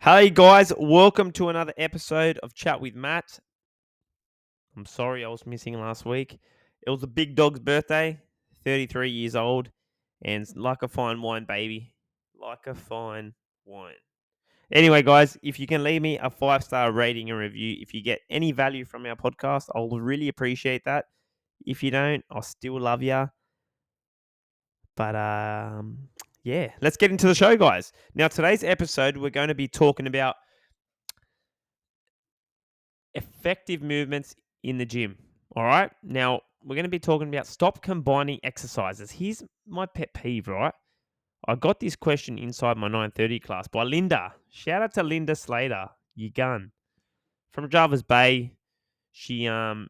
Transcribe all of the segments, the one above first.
Hey guys, welcome to another episode of Chat with Matt. I'm sorry I was missing last week. It was the big dog's birthday, 33 years old, and like a fine wine, baby. Like a fine wine. Anyway, guys, if you can leave me a five star rating and review, if you get any value from our podcast, I'll really appreciate that. If you don't, I'll still love you. But um, yeah, let's get into the show, guys. Now, today's episode, we're going to be talking about effective movements in the gym. All right. Now, we're going to be talking about stop combining exercises. Here's my pet peeve, right? I got this question inside my 930 class by Linda. Shout out to Linda Slater, you gun. From Jervis Bay. She um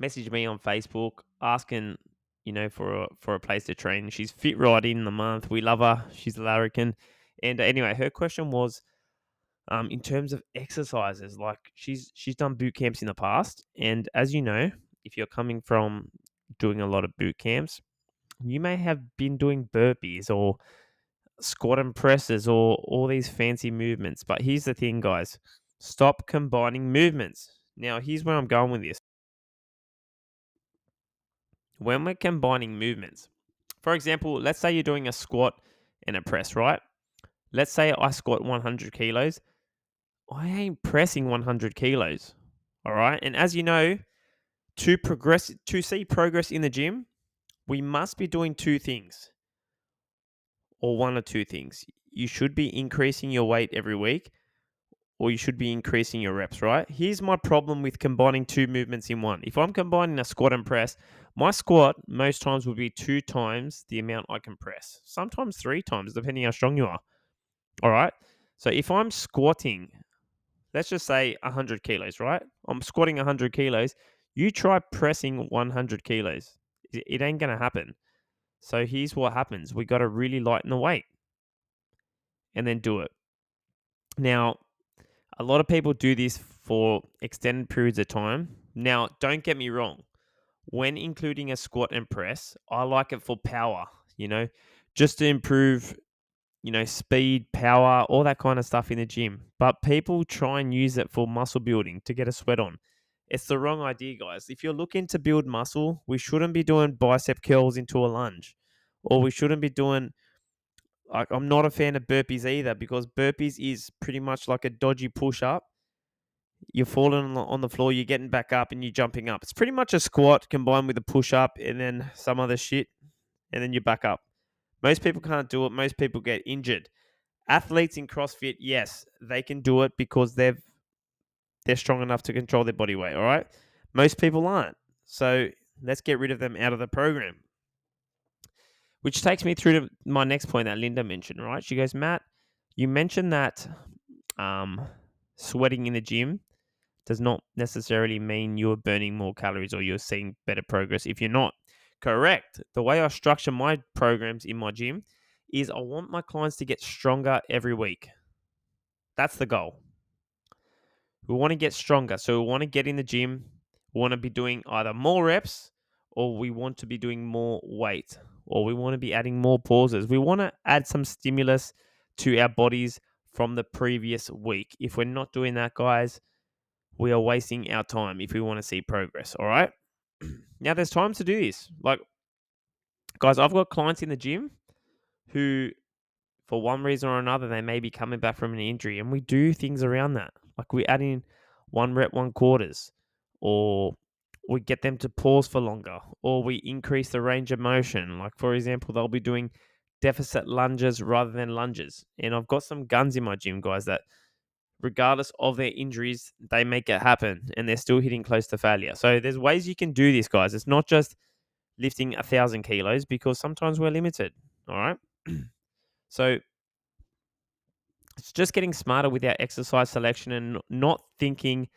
messaged me on Facebook asking you know, for a, for a place to train. She's fit right in the month. We love her. She's a larrikin. And uh, anyway, her question was, um, in terms of exercises, like she's she's done boot camps in the past, and as you know, if you're coming from doing a lot of boot camps, you may have been doing burpees or squat and presses or all these fancy movements. But here's the thing, guys: stop combining movements. Now, here's where I'm going with this when we're combining movements, for example, let's say you're doing a squat and a press, right? Let's say I squat 100 kilos. I ain't pressing 100 kilos. All right. And as you know, to progress, to see progress in the gym, we must be doing two things or one or two things. You should be increasing your weight every week or you should be increasing your reps, right? Here's my problem with combining two movements in one. If I'm combining a squat and press, my squat most times will be two times the amount I can press, sometimes three times, depending how strong you are. All right. So if I'm squatting, let's just say 100 kilos, right? I'm squatting 100 kilos. You try pressing 100 kilos, it ain't going to happen. So here's what happens we got to really lighten the weight and then do it. Now, a lot of people do this for extended periods of time. Now, don't get me wrong. When including a squat and press, I like it for power, you know, just to improve, you know, speed, power, all that kind of stuff in the gym. But people try and use it for muscle building to get a sweat on. It's the wrong idea, guys. If you're looking to build muscle, we shouldn't be doing bicep curls into a lunge, or we shouldn't be doing like I'm not a fan of burpees either because burpees is pretty much like a dodgy push up. You're falling on the, on the floor, you're getting back up, and you're jumping up. It's pretty much a squat combined with a push up and then some other shit, and then you're back up. Most people can't do it. Most people get injured. Athletes in CrossFit, yes, they can do it because they've they're strong enough to control their body weight. All right, most people aren't. So let's get rid of them out of the program. Which takes me through to my next point that Linda mentioned, right? She goes, Matt, you mentioned that um, sweating in the gym does not necessarily mean you're burning more calories or you're seeing better progress if you're not. Correct. The way I structure my programs in my gym is I want my clients to get stronger every week. That's the goal. We want to get stronger. So we want to get in the gym. We want to be doing either more reps or we want to be doing more weight or we want to be adding more pauses. We want to add some stimulus to our bodies from the previous week. If we're not doing that, guys, we are wasting our time if we want to see progress. All right. Now, there's times to do this. Like, guys, I've got clients in the gym who, for one reason or another, they may be coming back from an injury, and we do things around that. Like, we add in one rep, one quarters, or we get them to pause for longer or we increase the range of motion. Like, for example, they'll be doing deficit lunges rather than lunges. And I've got some guns in my gym, guys, that regardless of their injuries, they make it happen and they're still hitting close to failure. So there's ways you can do this, guys. It's not just lifting a thousand kilos because sometimes we're limited. All right. so it's just getting smarter with our exercise selection and not thinking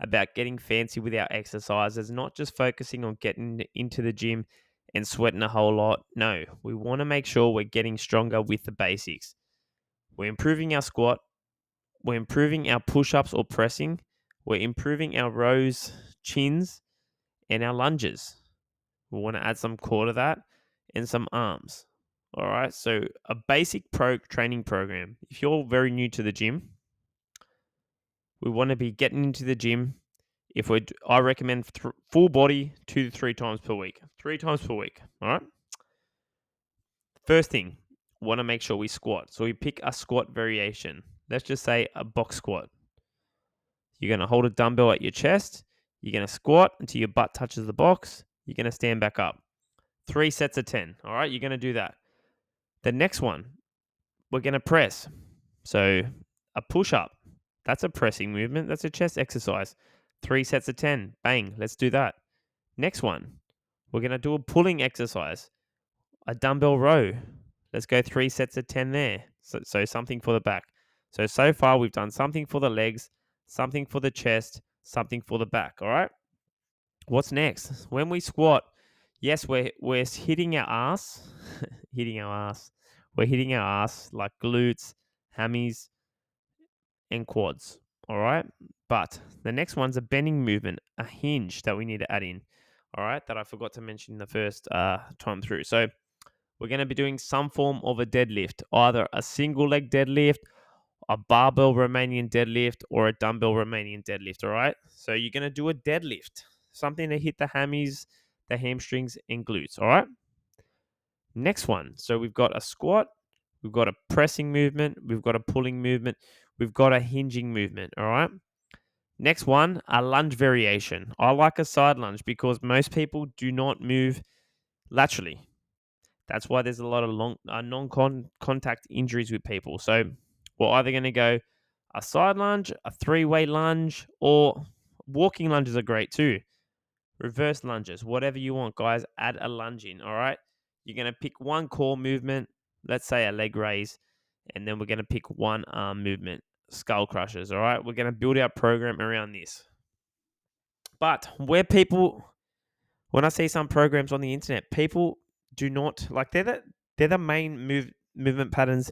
about getting fancy with our exercises, not just focusing on getting into the gym and sweating a whole lot. No, we want to make sure we're getting stronger with the basics. We're improving our squat, we're improving our push ups or pressing, we're improving our rows, chins, and our lunges. We want to add some core to that and some arms. All right, so a basic pro training program. If you're very new to the gym, we want to be getting into the gym. If we, I recommend th- full body two to three times per week. Three times per week. All right. First thing, want to make sure we squat. So we pick a squat variation. Let's just say a box squat. You're going to hold a dumbbell at your chest. You're going to squat until your butt touches the box. You're going to stand back up. Three sets of 10. All right. You're going to do that. The next one, we're going to press. So a push up. That's a pressing movement. That's a chest exercise. Three sets of 10. Bang. Let's do that. Next one, we're going to do a pulling exercise. A dumbbell row. Let's go three sets of 10 there. So, so something for the back. So, so far we've done something for the legs, something for the chest, something for the back. All right. What's next? When we squat, yes, we're, we're hitting our ass, hitting our ass. We're hitting our ass like glutes, hammies, and quads. All right. But the next one's a bending movement, a hinge that we need to add in. All right. That I forgot to mention the first uh, time through. So, we're going to be doing some form of a deadlift, either a single leg deadlift, a barbell Romanian deadlift, or a dumbbell Romanian deadlift. All right. So you're going to do a deadlift, something to hit the hammies, the hamstrings, and glutes. All right. Next one. So we've got a squat, we've got a pressing movement, we've got a pulling movement, we've got a hinging movement. All right. Next one, a lunge variation. I like a side lunge because most people do not move laterally. That's why there's a lot of long uh, non-contact injuries with people. So we're either going to go a side lunge, a three-way lunge, or walking lunges are great too. Reverse lunges, whatever you want, guys. Add a lunge in. All right. You're going to pick one core movement. Let's say a leg raise, and then we're going to pick one arm movement, skull crushers. All right. We're going to build our program around this. But where people, when I see some programs on the internet, people do not like they're the they're the main move movement patterns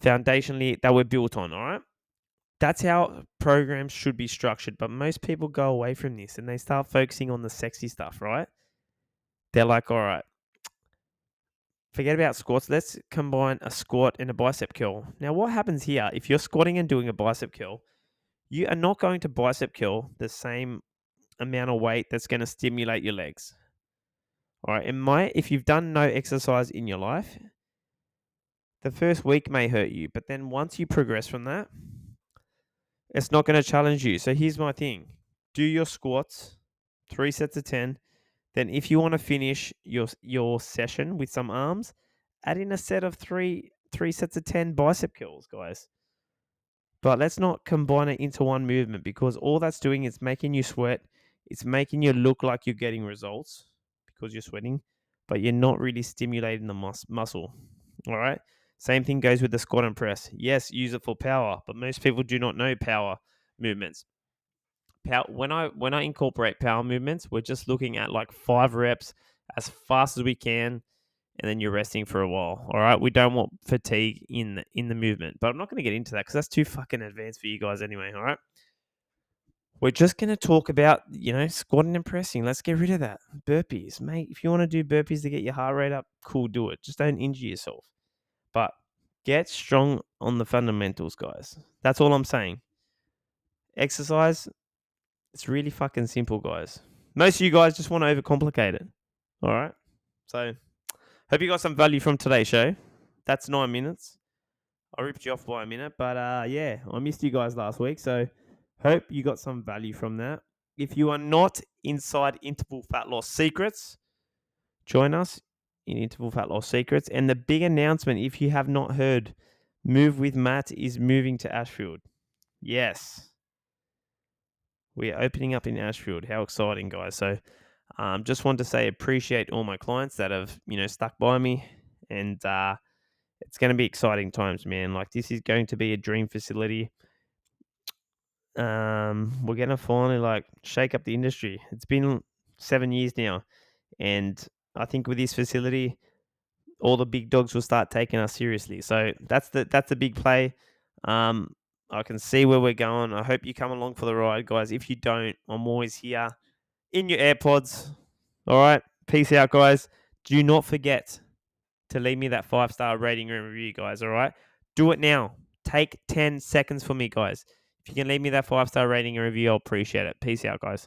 foundationally that we're built on. All right. That's how programs should be structured. But most people go away from this and they start focusing on the sexy stuff, right? They're like, all right, forget about squats. Let's combine a squat and a bicep curl. Now, what happens here if you're squatting and doing a bicep curl? You are not going to bicep curl the same amount of weight that's going to stimulate your legs. All right, it might if you've done no exercise in your life, the first week may hurt you, but then once you progress from that, it's not going to challenge you. So here's my thing: do your squats, three sets of ten. Then, if you want to finish your your session with some arms, add in a set of three three sets of ten bicep curls, guys. But let's not combine it into one movement because all that's doing is making you sweat. It's making you look like you're getting results because you're sweating, but you're not really stimulating the mus- muscle. All right. Same thing goes with the squat and press. Yes, use it for power, but most people do not know power movements. Power, when I when I incorporate power movements, we're just looking at like five reps as fast as we can, and then you're resting for a while. All right, we don't want fatigue in the, in the movement, but I'm not going to get into that because that's too fucking advanced for you guys anyway. All right. We're just going to talk about, you know, squatting and pressing. Let's get rid of that. Burpees, mate. If you want to do burpees to get your heart rate up, cool, do it. Just don't injure yourself. But get strong on the fundamentals, guys. That's all I'm saying. Exercise, it's really fucking simple, guys. Most of you guys just want to overcomplicate it. All right. So, hope you got some value from today's show. That's nine minutes. I ripped you off by a minute, but uh, yeah, I missed you guys last week. So, Hope you got some value from that. If you are not inside Interval Fat Loss Secrets, join us in Interval Fat Loss Secrets. And the big announcement, if you have not heard, Move with Matt is moving to Ashfield. Yes. We are opening up in Ashfield. How exciting, guys. So um, just want to say appreciate all my clients that have, you know, stuck by me. And uh, it's going to be exciting times, man. Like this is going to be a dream facility um, we're gonna finally like shake up the industry. It's been seven years now, and I think with this facility, all the big dogs will start taking us seriously. So that's the that's the big play. Um, I can see where we're going. I hope you come along for the ride, guys. If you don't, I'm always here in your AirPods. All right, peace out, guys. Do not forget to leave me that five star rating and review, guys. All right, do it now. Take ten seconds for me, guys If you can leave me that five star rating and review, I'll appreciate it. Peace out, guys.